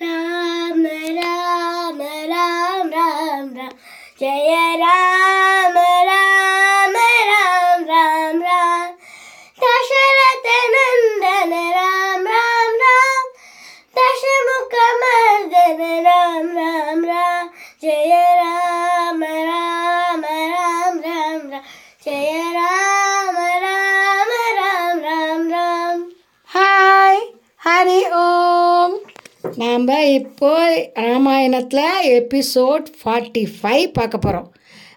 ராம இப்போ ராமாயணத்தில் episode forty five பார்க்க போகிறோம்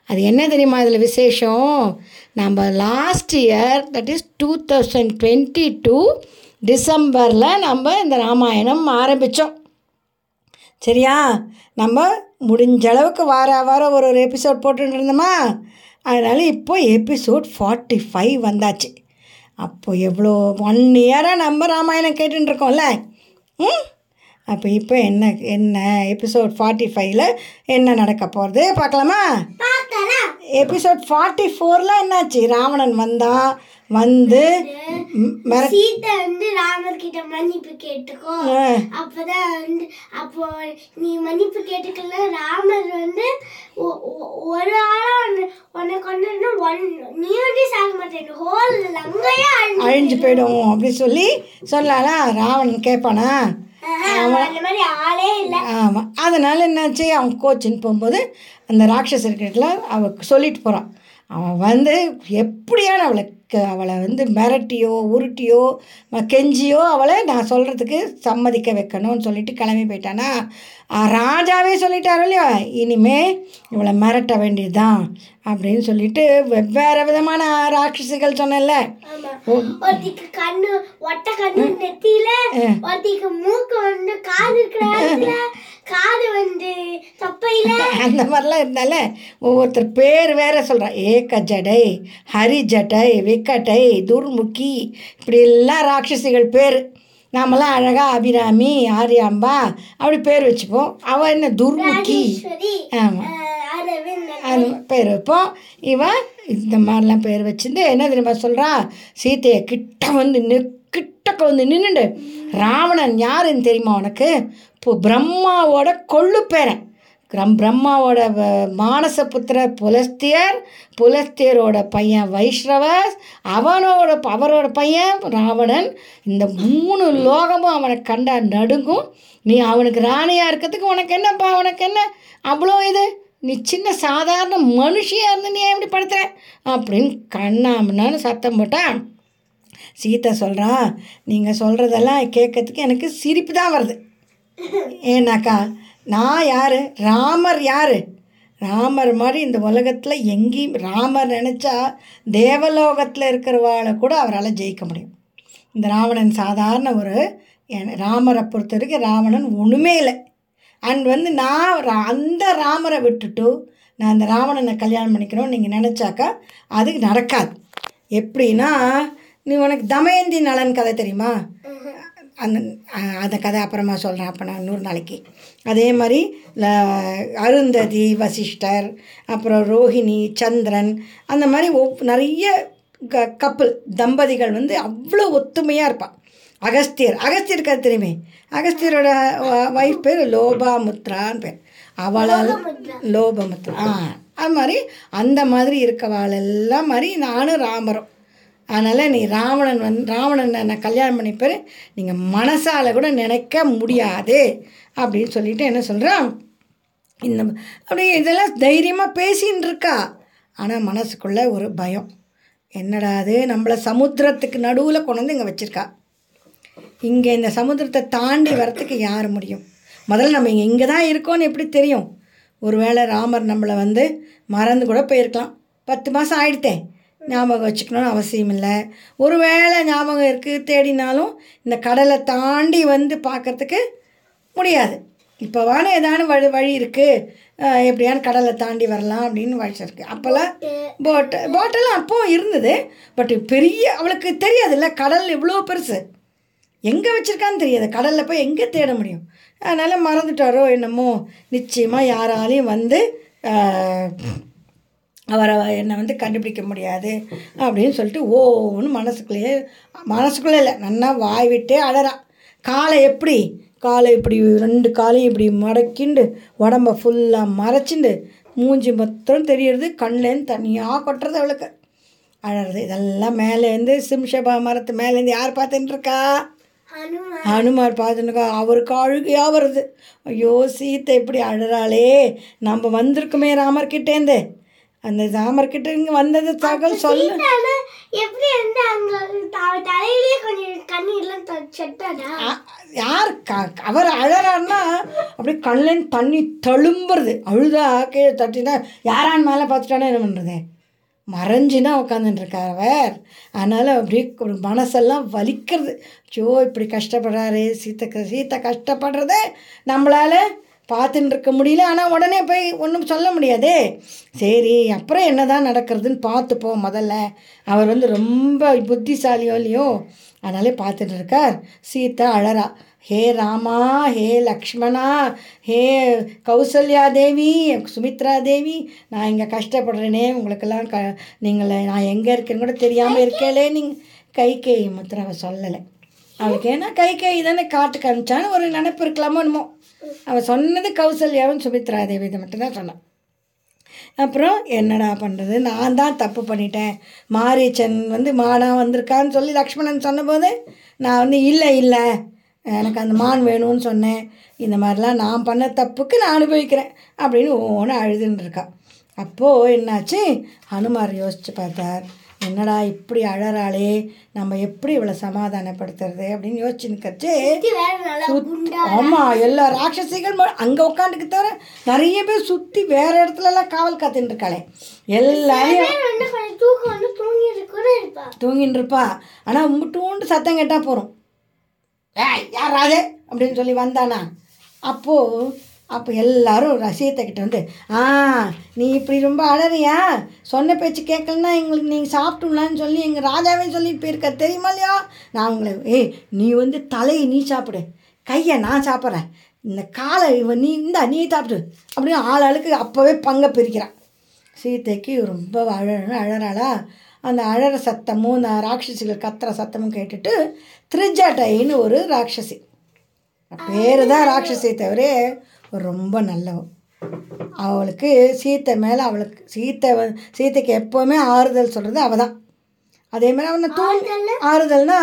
அது என்ன தெரியுமா இதில் விசேஷம்? நம்ம last year that is two thousand twenty two டிசம்பரில் நம்ம இந்த ராமாயணம் ஆரம்பித்தோம் சரியா? நம்ம முடிஞ்ச அளவுக்கு வார வாரம் ஒரு ஒரு எபிசோட் போட்டுட்டு இருந்தோமா? அதனால் இப்போ எபிசோட் ஃபார்ட்டி ஃபைவ் வந்தாச்சு. அப்போது எவ்வளோ ஒன் இயராக நம்ம ராமாயணம் கேட்டுருக்கோம்ல ம்? அப்போ இப்போ என்ன என்ன எபிசோட் ஃபார்ட்டி ஃபைவ்ல என்ன நடக்க போகிறது பார்க்கலாமா? எபிசோட் ஃபார்ட்டி ஃபோரில் என்னாச்சு? ராவணன் வந்தான் வந்து ம், மிர சீதை வந்து ராமர் கிட்ட மன்னிப்பு கேட்டுக்கோ. அப்பதான் வந்து அப்போ நீ மன்னிப்பு கேட்டுக்கல ராமர் வந்து ஒரு ஆளா உன்னை- உன்னை கொண்டு ஒன் நீ வந்து சாக மாட்டேன். ஹோல் லங்கையா அழிஞ்சு போயிடும். அப்படி சொல்லி சொல்லலாம் ராவணன் கேட்பானா ஆமாம் அதனால் என்னாச்சு? அவன் கோச்சின்னு போகும்போது அந்த ராட்சசர்கிட்ட அவ சொல்லிட்டு போகிறான் அவன் வந்து எப்படியான அவளை க- அவளை வந்து மிரட்டியோ உருட்டியோ கெஞ்சியோ அவளை நான் சொல்கிறதுக்கு சம்மதிக்க வைக்கணும்னு சொல்லிட்டு கிளம்பி போயிட்டானா? ஆ, ராஜாவே சொல்லிட்டாரோ இல்லையோ? இனிமே இவளை மிரட்ட வேண்டியதுதான் அப்படின்னு சொல்லிட்டு வெவ்வேறு விதமான ராட்சசிகள் சொன்னேன்ல. ஆமா. ஒருத்திக்கு கண்ணு ஒட்ட கண்ணு நெத்தியில ஒருத்திக்கு மூக்கு வந்து காது இருக்கிற இடத்துல காது வந்து தொப்பையில. அந்த மாதிரிலாம் இருந்தால ஒவ்வொருத்தர் பேர் வேற சொல்கிறான் ஏக ஜடை ஹரி ஜடை விக்கட்டை துர்முகி இப்படி எல்லாம் ராட்சசிகள் பேர். நாமெல்லாம் அழகாக அபிராமி ஆரியாம்பா அப்படி பேர் வச்சுப்போம். அவள் என்ன துர்முகி? ஆமாம் அது பேர் வைப்போம். இவன் இந்த மாதிரிலாம் பேர் வச்சிருந்து என்ன தெரியுமா சொல்கிறா சீத்தையை கிட்ட வந்து நி கிட்டக்க வந்து நின்றுண்டு ராவணன் யாருன்னு தெரியுமா உனக்கு? பிரம்மாவோட கொள்ளு பேரன். கிரம் பிரம்மாவோட மானச புத்திர புலஸ்தியர் புலஸ்தியரோட பையன் வைஷ்ரவஸ் அவனோட அவரோட பையன் ராவணன். இந்த மூணு லோகமும் அவனை கண்டா நடுங்கும். நீ அவனுக்கு ராணியாக இருக்கிறதுக்கு உனக்கு என்னப்பா உனக்கு என்ன? அவ்வளோ இது. நீ சின்ன சாதாரண மனுஷியாக இருந்து நீ எப்படி படுத்துற? அப்படின்னு கண்ணாமண்ணான்னு சத்தம் போட்டான் சீதா சொல்கிறா நீங்கள் சொல்கிறதெல்லாம் கேட்கறதுக்கு எனக்கு சிரிப்பு தான் வருது. ஏன்னாக்கா நான் யார்? ராமர் யார்? ராமர் மாதிரி இந்த உலகத்தில் எங்கேயும் ராமர் நினச்சா தேவலோகத்தில் இருக்கிறவாளை கூட அவரால் ஜெயிக்க முடியும். இந்த ராவணன் சாதாரண ஒரு ராமரை பொறுத்த வரைக்கும் ராவணன் ஒன்றுமே இல்லை. அண்ட் வந்து நான் ரா- அந்த ராமரை விட்டுட்டு நான் அந்த ராவணனை கல்யாணம் பண்ணிக்கணும்னு நீங்கள் நினச்சாக்கா அது நடக்காது. எப்படின்னா நீ உனக்கு தமயந்தி நலன் கதை தெரியுமா? அந்த அந்த கதை அப்புறமா சொல்கிறேன் அப்போ நான் நூறு நாளைக்கு. அதே மாதிரி அருந்ததி வசிஷ்டர் அப்புறம் ரோஹிணி சந்திரன் அந்த மாதிரி ஒவ் நிறைய க கப்பல் தம்பதிகள் வந்து அவ்வளோ ஒத்துமையாக இருப்பாள் அகஸ்தியர் அகஸ்தியர் கதை தெரியுமே? அகஸ்தியரோட வைஃப் பேர் லோபாமுத்ரான்னு பேர். அவளால் லோபமுத்ரா. ஆ அது மாதிரி அந்த மாதிரி இருக்கவாளெல்லாம் மாதிரி நானும் ராமரும். அதனால் நீ ராவணன் வந் ராவணனை நான் கல்யாணம் பண்ணிப்பார் நீங்கள் மனசால் கூட நினைக்க முடியாது அப்படின்னு சொல்லிட்டு என்ன சொல்கிறான் இந்த அப்படியே இதெல்லாம் தைரியமாக பேசின்னு இருக்கா. ஆனால் மனசுக்குள்ளே ஒரு பயம். என்னடா அது? நம்மளை சமுத்திரத்துக்கு நடுவில் கொண்டு வந்து இங்கே வச்சுருக்கா. இங்கே இந்த சமுத்திரத்தை தாண்டி வரத்துக்கு யார் முடியும்? முதல்ல நம்ம இங்கே இங்கே தான் இருக்கோம்னு எப்படி தெரியும்? ஒருவேளை ராமர் நம்மளை வந்து மறந்து கூட போயிருக்கலாம். பத்து மாதம் ஆயிடுத்தேன் ஞாபகம் வச்சுக்கணும்னு அவசியம் இல்லை. ஒருவேளை ஞாபகம் இருக்குது தேடினாலும் இந்த கடலை தாண்டி வந்து பார்க்கறதுக்கு முடியாது. இப்போ வானே ஏதான வழி வழி இருக்குது எப்படியான கடலை தாண்டி வரலாம் அப்படின்னு வழி இருக்குது அப்போல்லாம் போட்டு போட்டெல்லாம் அப்போ இருந்தது. பட் பெரிய அவளுக்கு தெரியாதுல்ல கடல் எவ்வளோ பெருசு. எங்கே வச்சுருக்கான்னு தெரியாது. கடலில் போய் எங்கே தேட முடியும்? அதனால் மறந்துட்டாரோ என்னமோ. நிச்சயமாக யாராலையும் வந்து அவரை என்னை வந்து கண்டுபிடிக்க முடியாது அப்படின்னு சொல்லிட்டு ஓன்னு மனசுக்குள்ளேயே மனசுக்குள்ளே இல்லை நன்னா வாய் விட்டே அழறா. காலை எப்படி? காலை இப்படி ரெண்டு காலையும் இப்படி மடக்கிண்டு உடம்ப ஃபுல்லாக மறைச்சிண்டு மூஞ்சி மொத்தம் தெரியறது கண்லேருந்து தனியாக கொட்டுறது அவளுக்கு. அழறது இதெல்லாம் மேலேருந்து சிம்ஷபா மரத்து மேலேருந்து யார் பார்த்துட்டு இருக்கா ஹனுமார் பார்த்துனுக்கா அவருக்கு அழுகையாக வருது. ஐயோ சீத்தை இப்படி அழுறாளே. நம்ம வந்திருக்குமே ராமர்கிட்டேருந்து அந்த ராமர்கிட்ட இங்கே வந்தது தகவல் சொல்லு. எப்படி வந்து அங்க த- தலையிலேயே கொஞ்சம் கண்ணீர்லாம் யார் அவர் அழறாருன்னா அப்படியே கண்ணிலேருந்து தண்ணி தழும்புறது. அழுதா கீழே தட்டினா யாரான் மேலே பார்த்துட்டானே என்ன பண்ணுறது மறைஞ்சுனா உட்காந்துட்டு இருக்கார் அவர். அதனால் அப்படியே ஒரு மனசெல்லாம் வலிக்கிறது. ஐயோ இப்படி கஷ்டப்படுறாரு சீத்தை சீத்தை கஷ்டப்படுறதே நம்மளால் பார்த்துட்டு இருக்க முடியல. ஆனால் உடனே போய் ஒன்றும் சொல்ல முடியாதே. சரி அப்புறம் என்ன தான் நடக்கிறதுன்னு பார்த்துப்போம் முதல்ல. அவர் வந்து ரொம்ப புத்திசாலியோ இல்லையோ அதனாலே பார்த்துட்டு இருக்கார் சீதா அழறா. ஹே ராமா ஹே லக்ஷ்மணா ஹே கௌசல்யா தேவி சுமித்ரா தேவி நான் இங்கே கஷ்டப்படுறேனே. உங்களுக்கெல்லாம் க நீங்கள் நான் எங்கே இருக்கேன்னு கூட தெரியாமல் இருக்கேளே நீங்கள் கைகேயி மாத்திரம் அவள் சொல்லலை. அவளுக்கு ஏன்னா கை தானே காட்டு காமிச்சான்னு ஒரு நினைப்பு இருக்கலாமோ என்னமோ. அவள் சொன்னது கௌசல்யாவும் சுமித்ரா தேவி இதை மட்டும்தான் சொன்னான் அப்புறம் என்னடா பண்ணுறது நான் தான் தப்பு பண்ணிட்டேன். மாரீச்சன் வந்து மானா வந்திருக்கான்னு சொல்லி லக்ஷ்மணன் சொன்னபோது நான் வந்து இல்லை இல்லை. எனக்கு அந்த மான் வேணும்னு சொன்னேன். இந்த மாதிரிலாம் நான் பண்ண தப்புக்கு நான் அனுபவிக்கிறேன் அப்படின்னு ஓன அழுதுன்னு இருக்கான் அப்போது என்னாச்சு? ஹனுமார் யோசித்து பார்த்தார். என்னடா இப்படி அழறாளே? நம்ம எப்படி இவளை சமாதானப்படுத்துறது அப்படின்னு யோசிச்சு குண்டா ஆமாம் எல்லா ராட்சசிகள் அங்கே உட்காந்துக்கு தவிர நிறைய பேர் சுற்றி வேற இடத்துல எல்லாம் காவல் காத்துட்டு இருக்காளே. எல்லாரையும் தூங்கின்னு இருப்பா. ஆனால் முட்டூண்டு சத்தம் கேட்டால் போகிறோம் ஏய் யார் ராஜே? அப்படின்னு சொல்லி வந்தானா. அப்போது அப்போ எல்லாரும் ரசியத்தை வந்து ஆ நீ இப்படி ரொம்ப அழறியா? சொன்ன பேச்சு கேட்கலன்னா எங்களுக்கு நீங்கள் சாப்பிட்டுலான்னு சொல்லி எங்கள் ராஜாவே சொல்லிட்டு போயிருக்க தெரியுமா இல்லையா? நான் உங்களை ஏய் நீ வந்து தலையை நீ சாப்பிடு. கையை நான் சாப்பிட்றேன். இந்த காலை இவன் நீ இந்தா நீ சாப்பிடு. அப்படின்னு ஆள் ஆளுக்கு அப்போவே பங்கை பிரிக்கிறான். சீதைக்கு ரொம்ப அழன்னு அழறாளா அந்த அழற சத்தமும் அந்த ராட்சசிகள் கத்துற சத்தமும் கேட்டுட்டு திருஜாட்டைன்னு ஒரு ராட்சசி. பேர் தான் ராட்சசியை தவிர ரொம்ப நல்லவ. அவளுக்கு சீத்தை மேலே அவளுக்கு சீத்தை வ- சீத்தைக்கு எப்போவுமே ஆறுதல் சொல்கிறது அவள் தான். அதே மாதிரி அவனை தூங்கி ஆறுதல்னா?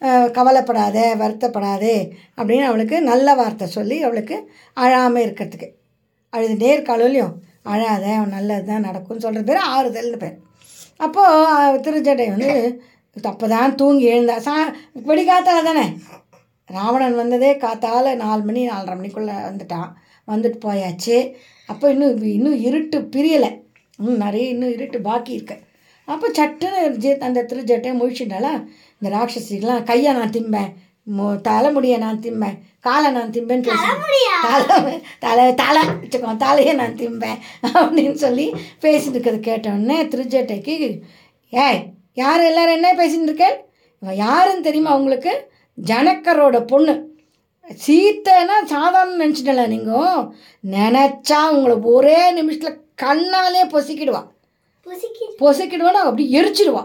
அஹ், கவலைப்படாத வருத்தப்படாதே அப்படின்னு அவளுக்கு நல்ல வார்த்தை சொல்லி அவளுக்கு அழாமல் இருக்கிறதுக்கு. அழுது நேர்காலலையும் அழாத அவன் நல்லது தான் நடக்கும்னு சொல்கிறது பேர் ஆறுதல்னு பேர். அப்போது திருச்சட்டை வந்து அப்போ தான் தூங்கி எழுந்தா சா வெடிக்காத்தால தானே? ராவணன் வந்ததே காத்தால நாலு மணி நாலரை மணிக்குள்ளே வந்துட்டான். வந்துட்டு போயாச்சு. அப்போ இன்னும் இன்னும் இருட்டு பிரியலை. இன்னும் நிறைய இன்னும் இருட்டு பாக்கி இருக்கு. அப்போ சட்டுன்னு ஜே- அந்த திருஜட்டையை முழிச்சுட்டாளா? இந்த ராட்சசிகளாம் கையை நான் திம்பேன். மு- தலைமுடியை நான் திம்பேன். காலை நான் திம்பேன்னு பேசி தலை தலை தலை வச்சுக்கோ தலையை நான் திம்பேன். அப்படின்னு சொல்லி பேசிட்டு இருக்கிறது கேட்டோடனே திருஜட்டைக்கு ஏய் யார் எல்லாரும் என்ன பேசிட்டு இருக்கேன் இவன் யாருன்னு தெரியுமா உங்களுக்கு? ஜனக்கரோட பொண்ணு. சீத்தைன்னா சாதாரண நினச்சிட்டல நீங்கள் நினச்சா உங்களை ஒரே நிமிஷத்தில் கண்ணாலே பொசிக்கிடுவா. புசிக்கி பொசுக்கிடுவானா? அப்படி எரிச்சிடுவா.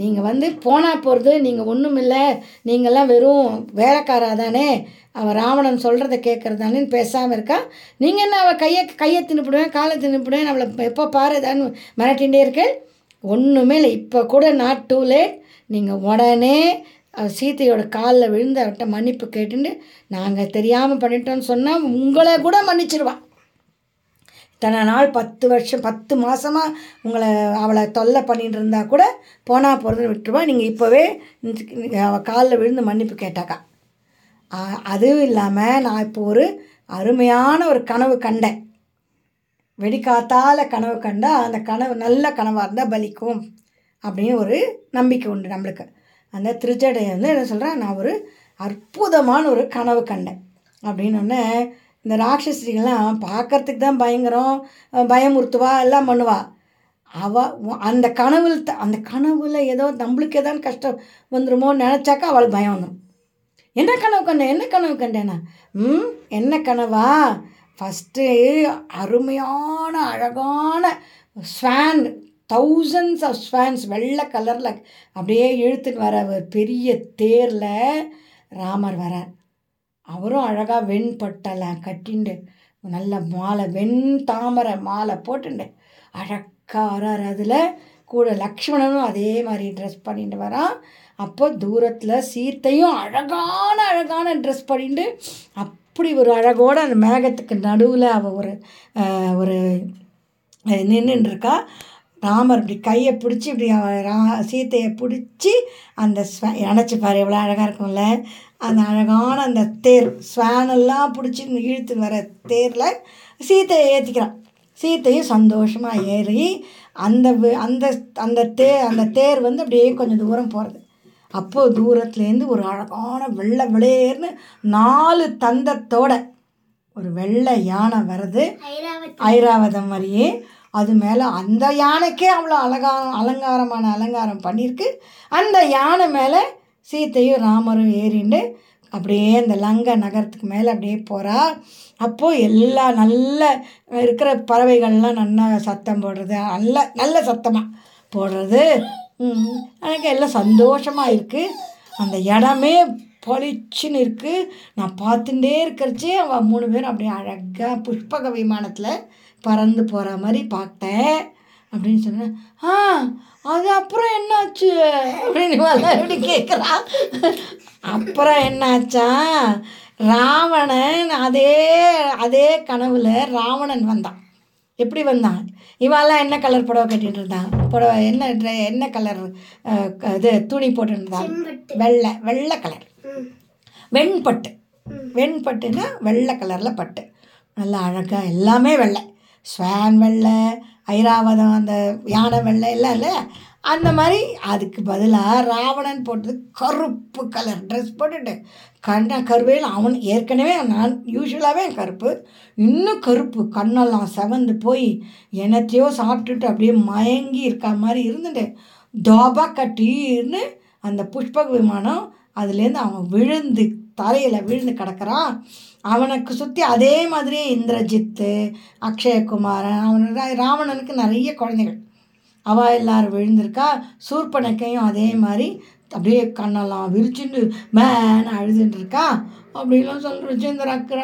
நீங்கள் வந்து போனால் போகிறது நீங்கள் ஒன்றும் இல்லை நீங்கள்லாம் வெறும் வேலைக்காரா தானே அவன் ராவணன் சொல்கிறத கேட்குறதானேன்னு பேசாமல் இருக்கா? நீங்கள் என்ன அவள் கையை கையை தின்னுப்பிடுவேன் காலை தின்னுப்பிடுவேன் அவளை எப்போ பாரு தான் மிரட்டிகிட்டே இருக்கேன் ஒன்றுமே இல்லை. இப்போ கூட நாட் டூ லேட் நீங்கள் உடனே சீத்தையோட சீதையோட காலில் விழுந்து அவர்கிட்ட மன்னிப்பு கேட்டுட்டு நாங்கள் தெரியாமல் பண்ணிட்டோன்னு சொன்னால் உங்களை கூட மன்னிச்சிருவான் இத்தனை நாள் பத்து வருஷம் பத்து மாதமாக உங்களை அவளை தொல்லை பண்ணிட்டு இருந்தா கூட போனால் போகிறதுன்னு விட்டுருவா. நீங்கள் இப்போவே அவள் காலில் விழுந்து மன்னிப்பு கேட்டாக்கா. அதுவும் இல்லாமல் நான் இப்போ ஒரு அருமையான ஒரு கனவு கண்டேன். வெடிக்காத்தால் கனவு கண்டால் அந்த கனவு நல்ல கனவாக இருந்தால் பலிக்கும் அப்படின்னு ஒரு நம்பிக்கை உண்டு நம்மளுக்கு. அந்த திருச்சடையை வந்து என்ன சொல்கிறேன் நான் ஒரு அற்புதமான ஒரு கனவு கண்டேன். அப்படின்னு இந்த ராட்சசிகள்லாம் பார்க்கறதுக்கு தான் பயங்கரம் பயமுறுத்துவா எல்லாம் பண்ணுவா. அவ அந்த கனவுல த- அந்த கனவுல ஏதோ நம்மளுக்கு ஏதாவது கஷ்டம் வந்துருமோ நினச்சாக்கா அவளுக்கு பயம் வந்துடும் என்ன கனவு கண்டேன்? என்ன கனவு கண்டேனா ம் என்ன கனவா? ஃபஸ்ட்டு அருமையான அழகான ஸ்வான் தௌசண்ட்ஸ் ஆஃப் ஸ்வான்ஸ் வெள்ளை கலரில் அப்படியே இழுத்துன்னு வர ஒரு பெரிய தேரில் ராமர் வரார். அவரும் அழகாக வெண்பட்டெல்லாம் கட்டிண்டு நல்ல மாலை வெண் தாமரை மாலை போட்டுண்டு அழகாக வரார். அதில் கூட லக்ஷ்மணனும் அதே மாதிரி ட்ரெஸ் பண்ணிட்டு வரான். அப்போ தூரத்தில் சீத்தையும் அழகான அழகான ட்ரெஸ் பண்ணிட்டு அப்படி ஒரு அழகோட அந்த மேகத்துக்கு நடுவில் அவள் ஒரு ஒரு நின்றுட்டு ராமர் இப்படி கையை பிடிச்சி இப்படி ரா சீத்தையை பிடிச்சி அந்த ஸ்வ நினச்சி பாரு எவ்வளோ அழகாக இருக்கும்ல. அந்த அழகான அந்த தேர் ஸ்வானெல்லாம் பிடிச்சி இழுத்து வர தேரில் சீத்தையை ஏற்றிக்கிறான் சீத்தையும் சந்தோஷமாக ஏறி அந்த அந்த அந்த தே அந்த தேர் வந்து அப்படியே கொஞ்சம் தூரம் போகிறது அப்போது தூரத்துலேருந்து ஒரு அழகான வெள்ளை விளையர்னு நாலு தந்தத்தோட ஒரு வெள்ளை யானை வருது ஐராவதி ஐராவதம் மாதிரியே அது மேலே அந்த யானைக்கே அவ்வளோ அழகா அலங்காரமான அலங்காரம் பண்ணியிருக்கு. அந்த யானை மேலே சீத்தையும் ராமரும் ஏறிண்டு அப்படியே அந்த லங்கை நகரத்துக்கு மேலே அப்படியே போகிறா அப்போது எல்லா நல்ல இருக்கிற பறவைகள்லாம் நல்லா சத்தம் போடுறது நல்ல நல்ல சத்தமாக போடுறது. எனக்கு எல்லாம் சந்தோஷமாக இருக்குது அந்த இடமே பளிச்சுன்னு இருக்குது நான் பார்த்துட்டே இருக்கிறச்சே அவன் மூணு பேரும் அப்படியே அழகாக புஷ்பக விமானத்தில் பறந்து போகிற மாதிரி பார்த்தேன். அப்படின்னு சொன்னேன். ஆ அது அப்புறம் என்னாச்சு? அப்படின்னு எப்படி கேட்குறா அப்புறம் என்னாச்சா? ராவணன் அதே அதே கனவுல ராவணன் வந்தான். எப்படி வந்தான்? இவெல்லாம் என்ன கலர் புடவை கட்டிட்டு இருந்தான் புடவை என்ன ட்ரெ- என்ன கலர் இது துணி செம்பட்டு. வெள்ளை வெள்ளை கலர் வெண்பட்டு. வெண்பட்டுன்னா வெள்ளை கலரில் பட்டு. நல்லா அழகாக எல்லாமே வெள்ளை. ஸ்வான் வெள்ளை ஐராவதம் அந்த யானை வெள்ளை எல்லாம் இல்லை? அந்த மாதிரி அதுக்கு பதிலாக ராவணன் போட்டது கருப்பு கலர் ட்ரெஸ் போட்டுட்டு. கண்ண கருவேல் அவன் ஏற்கனவே நான் யூஸ்வலாகவே கருப்பு. இன்னும் கருப்பு. கண்ணெல்லாம் செவந்து போய் என்னத்தையோ சாப்பிட்டுட்டு அப்படியே மயங்கி இருக்க மாதிரி இருந்துட்டு தோபா கட்டின்னு அந்த புஷ்பக விமானம் அதுலேருந்து அவன் விழுந்து தரையில் விழுந்து கிடக்குறான். அவனுக்கு சுற்றி அதே மாதிரி இந்திரஜித்து அக்ஷயகுமாரன் அவன் ராவணனுக்கு நிறைய குழந்தைகள். அவள் எல்லாரும் விழுந்திருக்கா சூர்பனக்கையும் அதே மாதிரி அப்படியே கண்ணெல்லாம் விரிச்சுட்டு மேன அழுதுட்டு இருக்கா. அப்படிலாம் சொல்கிறச்சு இந்த ரக்க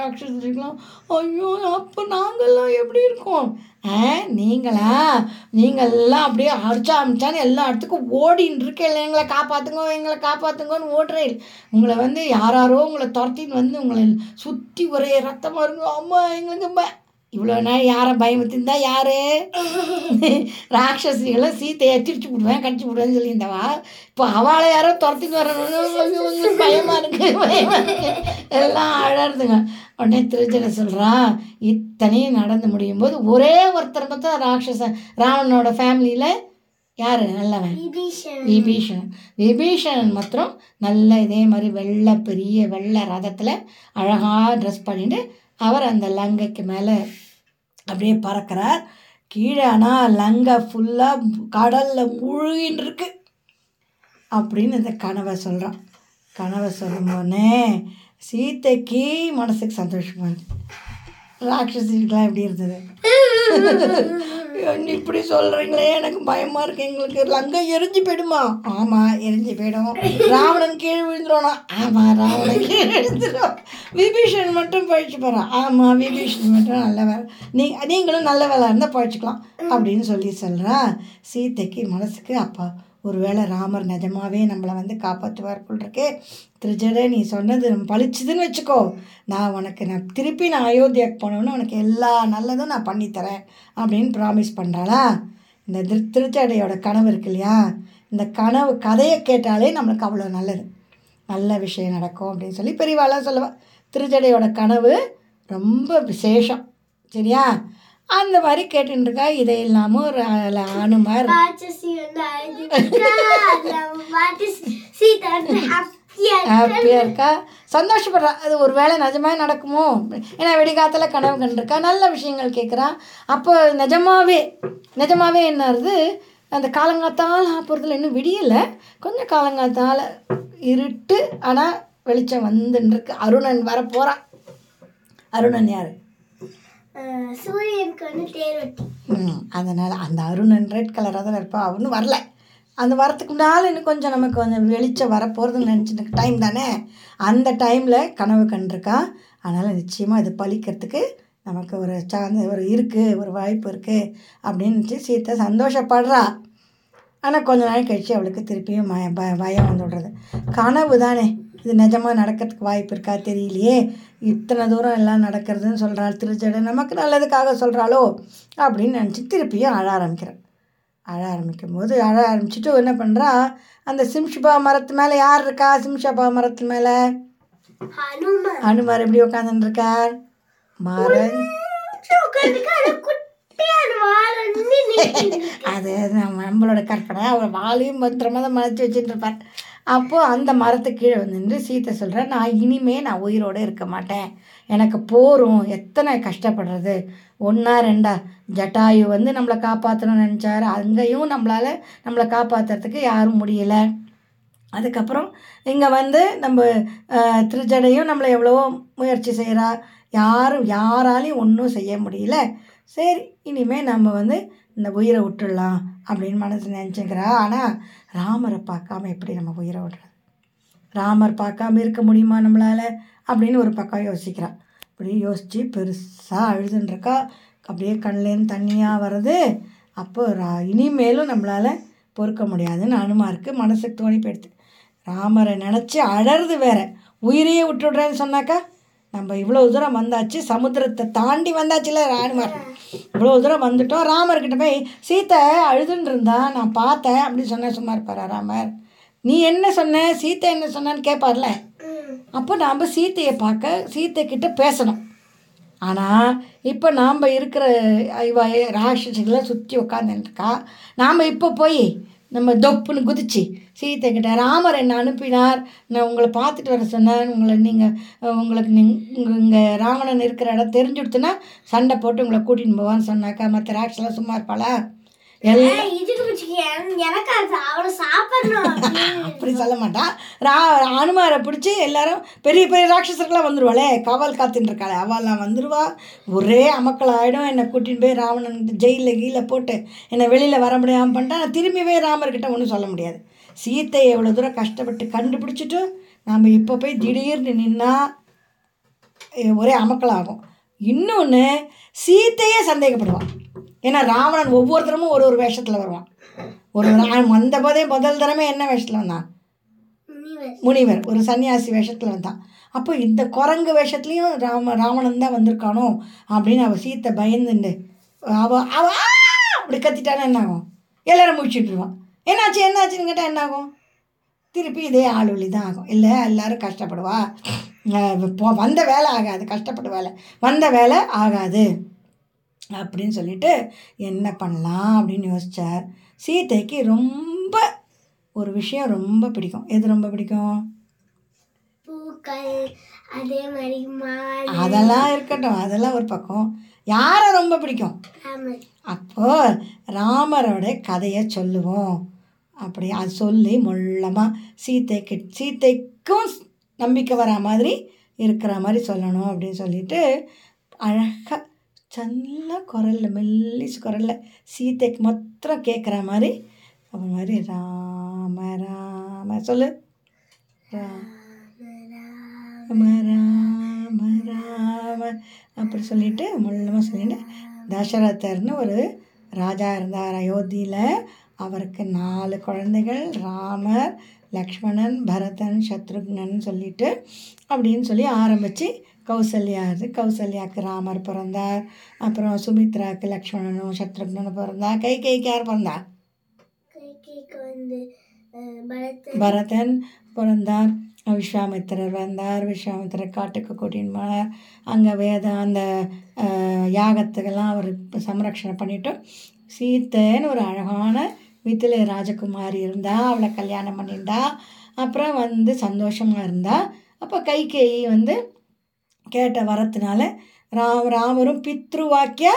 ஐயோ அப்போ நாங்கள்லாம் எப்படி இருக்கோம்? ஆ நீங்களா? நீங்கள்லாம் அப்படியே அடிச்சா அமிச்சான்னு எல்லா இடத்துக்கும் ஓடின்னு இருக்கேன் எங்களை காப்பாற்றுங்க எங்களை காப்பாற்றுங்கன்னு ஓடுறேன் உங்களை வந்து யாராரோ உங்களை துரத்தின்னு வந்து உங்களை சுற்றி ஒரே ரத்தமாக இருக்கும் அம்மா எங்களுக்கு இவ்வளோ நாள் யாரை பயமுத்திருந்தா யாரு? ராட்சசிகளை சீத்தையை திருச்சி விடுவேன் கடிச்சு விடுவேன்னு சொல்லியிருந்தவா. இப்போ அவளை யாரோ துரத்தின்னு வரணும் உங்களுக்கு பயமாக இருக்கு பயமாக இருக்கு. எல்லாம் அழறதுங்க. உடனே திருச்சனை சொல்கிறா இத்தனையும் நடந்து முடியும் போது ஒரே ஒருத்தர் பார்த்தா ராட்சச ராவணனோட ஃபேமிலியில் யார்? நல்லவன். விபீஷணன். விபீஷணன். மாத்திரம் நல்ல இதே மாதிரி வெள்ளை பெரிய வெள்ளை ரதத்தில் அழகாக ட்ரெஸ் பண்ணிட்டு அவர் அந்த லங்கைக்கு மேலே அப்படியே பறக்கிறார். கீழே ஆனால் லங்கை ஃபுல்லாக கடலில் முழுகின்னு இருக்கு அப்படின்னு இந்த கனவை சொல்கிறான் கனவை சொல்லும்போனே சீத்தைக்கு மனசுக்கு சந்தோஷமா இருந்துச்சு. ராட்சசிக்கெலாம் எப்படி இருந்தது? இப்படி சொல்கிறீங்களே எனக்கு பயமாக இருக்கு எங்களுக்கு. லங்கை எரிஞ்சு போயிடுமா? ஆமாம் எரிஞ்சு போயிடும். ராவணன் கீழே விழுந்துருவானா? ஆமாம் ராவணன் கீழே விழுந்துடும் விபீஷன் மட்டும் பழிச்சு போகிறான் ஆமாம் விபீஷன் மட்டும் நல்ல வேலை நீ நீங்களும் நல்ல வேலை இருந்தால் பழிச்சுக்கலாம் அப்படின்னு சொல்லி சொல்கிறா சீத்தைக்கு மனசுக்கு அப்பா ஒருவேளை ராமர் நிஜமாவே நம்மளை வந்து காப்பாற்றுவார் போல் இருக்கே. திருஜடை நீ சொன்னது பழிச்சுதுன்னு வச்சுக்கோ. நான் உனக்கு நான் திருப்பி நான் அயோத்தியாவுக்கு போனோன்னு உனக்கு எல்லா நல்லதும் நான் பண்ணித்தரேன் அப்படின்னு ப்ராமிஸ் பண்ணுறாளா இந்த திரு திருச்சடையோட கனவு இருக்கு இல்லையா? இந்த கனவு கதையை கேட்டாலே நம்மளுக்கு அவ்வளோ நல்லது. நல்ல விஷயம் நடக்கும் அப்படின்னு சொல்லி பெரியவாளாக சொல்லுவாள் திருச்சடையோட கனவு ரொம்ப விசேஷம். சரியா? அந்த மாதிரி கேட்டுட்டு இருக்கா இதை இல்லாமல் ஒரு ஹாப்பியா ஹாப்பியாக இருக்கா? சந்தோஷப்படுறா. அது ஒரு வேளை நிஜமாக நடக்குமோ? ஏன்னா வெடிகாத்தில் கனவு கண்டிருக்கா. நல்ல விஷயங்கள் கேட்குறா அப்போ நிஜமாவே நிஜமாவே என்னது அந்த காலங்காத்தால் போகிறதுல இன்னும் விடியலை. கொஞ்சம் காலங்காத்தால் இருட்டு ஆனால் வெளிச்சம் வந்துன்னு இருக்கு அருணன் வர போகிறான் அருணன் யார்? சூரியனுக்கு வந்து தேர் ம் அதனால் அந்த அருணன் ரெட் கலராக தான் இருப்பான் அவனு வரல. அந்த வரத்துக்கு முன்னால் இன்னும் கொஞ்சம் நமக்கு கொஞ்சம் வெளிச்சம் வரப்போகிறதுன்னு நினச்சிட்டு டைம் தானே? அந்த டைமில் கனவு கண்டிருக்கா? அதனால் நிச்சயமாக இது பழிக்கிறதுக்கு நமக்கு ஒரு சான்ஸ் ஒரு இருக்குது ஒரு வாய்ப்பு இருக்குது அப்படின்னு நினச்சி சீத்தை சந்தோஷப்படுறா. ஆனால் கொஞ்ச நாள் கழிச்சு அவளுக்கு திருப்பியும் மய பயம் வந்து விடுறது கனவு தானே இது நிஜமாக நடக்கிறதுக்கு வாய்ப்பு இருக்கா தெரியலையே. இத்தனை தூரம் எல்லாம் நடக்கிறதுன்னு சொல்கிறாள் திருச்சடை நமக்கு நல்லதுக்காக சொல்கிறாளோ அப்படின்னு நினச்சி திருப்பியும் அழ ஆரம்பிக்கிறேன் அழ ஆரம்பிக்கும் போது அழ ஆரம்பிச்சுட்டு என்ன பண்ணுறா அந்த சிம்ஷபா மரத்து மேலே யார் இருக்கா? சிம்ஷபா மரத்து மேலே? அனுமார் எப்படி உட்காந்துட்டு இருக்கார் மாறன். அது நம்ம நம்மளோட கற்பனை. அவர் வாழையும் பத்திரமா தான் மறைச்சி வச்சுட்டு இருப்பார் அப்போது அந்த மரத்துக்கு கீழே வந்து நின்று சீத்தை சொல்கிறேன் நான் இனிமே நான் உயிரோடு இருக்க மாட்டேன். எனக்கு போரும். எத்தனை கஷ்டப்படுறது. ஒன்றா ரெண்டா. ஜட்டாயு வந்து நம்மளை காப்பாற்றணும்னு நினச்சாரு. அங்கேயும் நம்மளால் நம்மளை காப்பாற்றுறதுக்கு யாரும் முடியலை. அதுக்கப்புறம் இங்கே வந்து நம்ம திருஜடையும் நம்மளை எவ்வளவோ முயற்சி செய்கிறா யாரும் யாராலையும் ஒன்றும் செய்ய முடியல. சரி இனிமேல் நம்ம வந்து இந்த உயிரை விட்டுடலாம் அப்படின்னு மனசு நினச்சிக்கிறா. ஆனால் ராமரை பார்க்காம எப்படி நம்ம உயிரை விடுறது? ராமர் பார்க்காம இருக்க முடியுமா நம்மளால்? அப்படின்னு ஒரு பக்கம் யோசிக்கிறான் இப்படி யோசித்து பெருசாக அழுதுன்றிருக்கா. அப்படியே கண்லேருந்து தண்ணியாக வருது அப்போ ரா இனிமேலும் நம்மளால் பொறுக்க முடியாதுன்னு அனுமாருக்கு மனசுக்கு தோணி போயிடுது. ராமரை நினச்சி அழறது வேற. உயிரையே விட்டுடுறேன்னு சொன்னாக்கா நம்ம இவ்வளோ தூரம் வந்தாச்சு சமுத்திரத்தை தாண்டி வந்தாச்சுல ராணுமார் இவ்வளோ தூரம் வந்துட்டோம் ராமர்கிட்ட போய் சீத்தை அழுதுன்னு இருந்தா நான் பார்த்தேன் அப்படின்னு சொன்னேன் சும்மா இருப்பாரா ராமர்? நீ என்ன சொன்ன? சீத்தை என்ன சொன்னான்னு கேட்பார்ல அப்போ நாம் சீத்தையை பார்க்க சீத்தை கிட்ட பேசணும். ஆனால் இப்போ நாம் இருக்கிற இவ ராட்சசிகளை சுற்றி உட்காந்துருக்கா நாம் இப்போ போய் நம்ம தொப்புன்னு குதிச்சு சீத்தை கிட்ட ராமர் என்னை அனுப்பினார்? நான் உங்களை பார்த்துட்டு வர சொன்னேன். உங்களை நீங்கள் உங்களுக்கு நீங்கள் இங்கே ராவணன் இருக்கிற இடம் தெரிஞ்சுடுத்துன்னா சண்டை போட்டு உங்களை கூட்டின்னு போவான்னு சொன்னாக்கா மற்ற ராட்சலாம் சும்மா இருப்பாளா? அப்படி சொல்ல மாட்டான் ரா அனுமாரை பிடிச்சி எல்லாரும் பெரிய பெரிய ராட்சசர்களாம் வந்துருவாளே. காவல் காத்துட்டு இருக்காளே. அவெல்லாம் வந்துருவா. ஒரே அமக்கள் ஆகிடும் என்னை கூட்டின்னு போய் ராவணன் ஜெயிலில் கீழே போட்டு என்னை வெளியில் வர முடியாமல் பண்ணிட்டா நான் திரும்பி போய் ராமர்கிட்ட ஒன்றும் சொல்ல முடியாது. சீத்தையை எவ்வளோ தூரம் கஷ்டப்பட்டு கண்டுபிடிச்சிட்டு நாம் இப்போ போய் திடீர்னு நின்னா ஒரே அமக்கலாகும். இன்னொன்று சீத்தையே சந்தேகப்படுவான் ஏன்னா ராவணன் ஒவ்வொருத்தரமும் ஒரு ஒரு வேஷத்தில் வருவான். ஒரு வந்த போதே முதல் தடவை என்ன வேஷத்தில் வந்தான்? முனிவர். ஒரு சன்னியாசி வேஷத்தில் வந்தான். அப்போ இந்த குரங்கு வேஷத்துலேயும் ராம ராவணன் தான் வந்திருக்கானோ அப்படின்னு அவள் சீத்தை பயந்துண்டு அவ அவ! அப்படி கத்திட்டானா என்ன ஆகும் எல்லாரும் முடிச்சுட்ருவான் என்னாச்சு என்னாச்சுன்னு கேட்டால் என்ன ஆகும் திருப்பி இதே ஆளுவலி தான் ஆகும். இல்லை எல்லாரும் கஷ்டப்படுவா. வந்த வேலை ஆகாது கஷ்டப்பட்ட வேலை. வந்த வேலை ஆகாது. அப்படின்னு சொல்லிட்டு என்ன பண்ணலாம்? அப்படின்னு யோசிச்சார். சீதைக்கு ரொம்ப ஒரு விஷயம் ரொம்ப பிடிக்கும். எது ரொம்ப பிடிக்கும்? அதே மாதிரி அதெல்லாம் இருக்கட்டும். அதெல்லாம் ஒரு பக்கம். யாரை ரொம்ப பிடிக்கும்? அப்போ ராமரோட கதையை சொல்லுவோம். அப்படி அது சொல்லி மொள்ளமாக சீத்தைக்கு சீத்தைக்கும் நம்பிக்கை வரா மாதிரி இருக்கிற மாதிரி சொல்லணும் அப்படின்னு சொல்லிட்டு அழகாக நல்ல குரலில் மெல்லிஸ் குரலில் சீத்தைக்கு மாத்திரம் கேட்குற மாதிரி அப்போ மாதிரி ராம ராம சொல்லு. ராம ராம ராம அப்படி சொல்லிட்டு முள்ளமாக சொல்லிட்டு தசரதர்னு ஒரு ராஜா இருந்தார் அயோத்தியில். அவருக்கு நாலு குழந்தைகள் ராமர் லக்ஷ்மணன் பரதன் சத்ருக்னன் சொல்லிட்டு அப்படின்னு சொல்லி ஆரம்பித்து கௌசல்யா இது கௌசல்யாவுக்கு ராமர் பிறந்தார். அப்புறம் சுமித்ராவுக்கு லக்ஷ்மணனும் சத்ருக்னனும் பிறந்தா கை கைக்கு யார் பிறந்தா? பரதன். பிறந்தார். விஸ்வாமித்திரர் வந்தார் விஸ்வாமித்திரர் காட்டுக்கு கூட்டின்னு போனார். அங்கே வேத அந்த யாகத்துக்கெல்லாம் அவர் சம்ரக்ஷணை பண்ணிட்டு சீத்தைன்னு ஒரு அழகான மித்திலை ராஜகுமாரி இருந்தா அவளை கல்யாணம் பண்ணியிருந்தா அப்புறம் வந்து சந்தோஷமாக இருந்தா அப்போ கைகேயி வந்து கேட்ட வரத்தினால ராம் ராமரும் பித்ரு வாக்கிய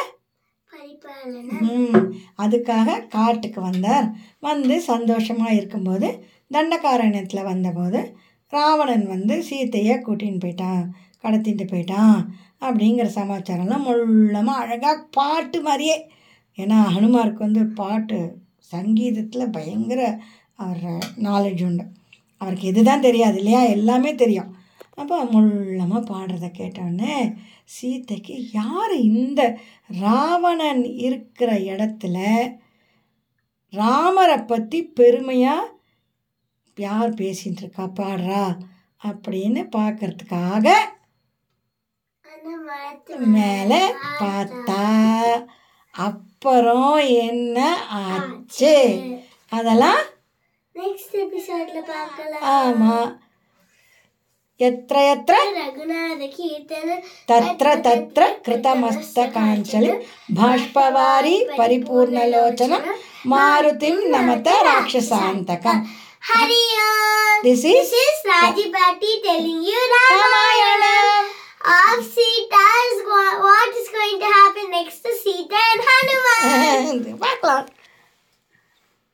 பரிபாலன ம் அதுக்காக காட்டுக்கு வந்தார். வந்து சந்தோஷமாக இருக்கும்போது தண்டகாரண்யத்தில் வந்தபோது ராவணன் வந்து சீத்தையை கூட்டின்னு போயிட்டான் கடத்திட்டு போயிட்டான் அப்படிங்கிற சமாச்சாரம்லாம் முள்ளமாக அழகாக பாட்டு மாதிரியே. ஏன்னா ஹனுமாருக்கு வந்து பாட்டு சங்கீதத்தில் பயங்கர அவர் நாலேஜ் உண்டு. அவருக்கு இதுதான் தெரியாது இல்லையா? எல்லாமே தெரியும். அப்போ முள்ளமாக பாடுறத கேட்டோடனே சீதைக்கு யார் இந்த ராவணன் இருக்கிற இடத்துல ராமரை பற்றி பெருமையாக யார் பேசிகிட்டு இருக்கா பாடுறா? அப்படின்னு பார்க்கறதுக்காக மேலே பார்த்தா. அப்புறம் என்ன ஆச்சு? அதெல்லாம் நெக்ஸ்ட் எபிசோட்ல பார்க்கலாம். ஆமாம் यत्र यत्र तत्र तत्र कृतमस्तकाञ्चलि बाष्पवारी परिपूर्णलोचनं मारुतिं नमत राक्षसान्तकम् हरि ओम दिस इज़ राज़ी बाटी telling you Ramayana of Sita is what is going to happen next to Sita and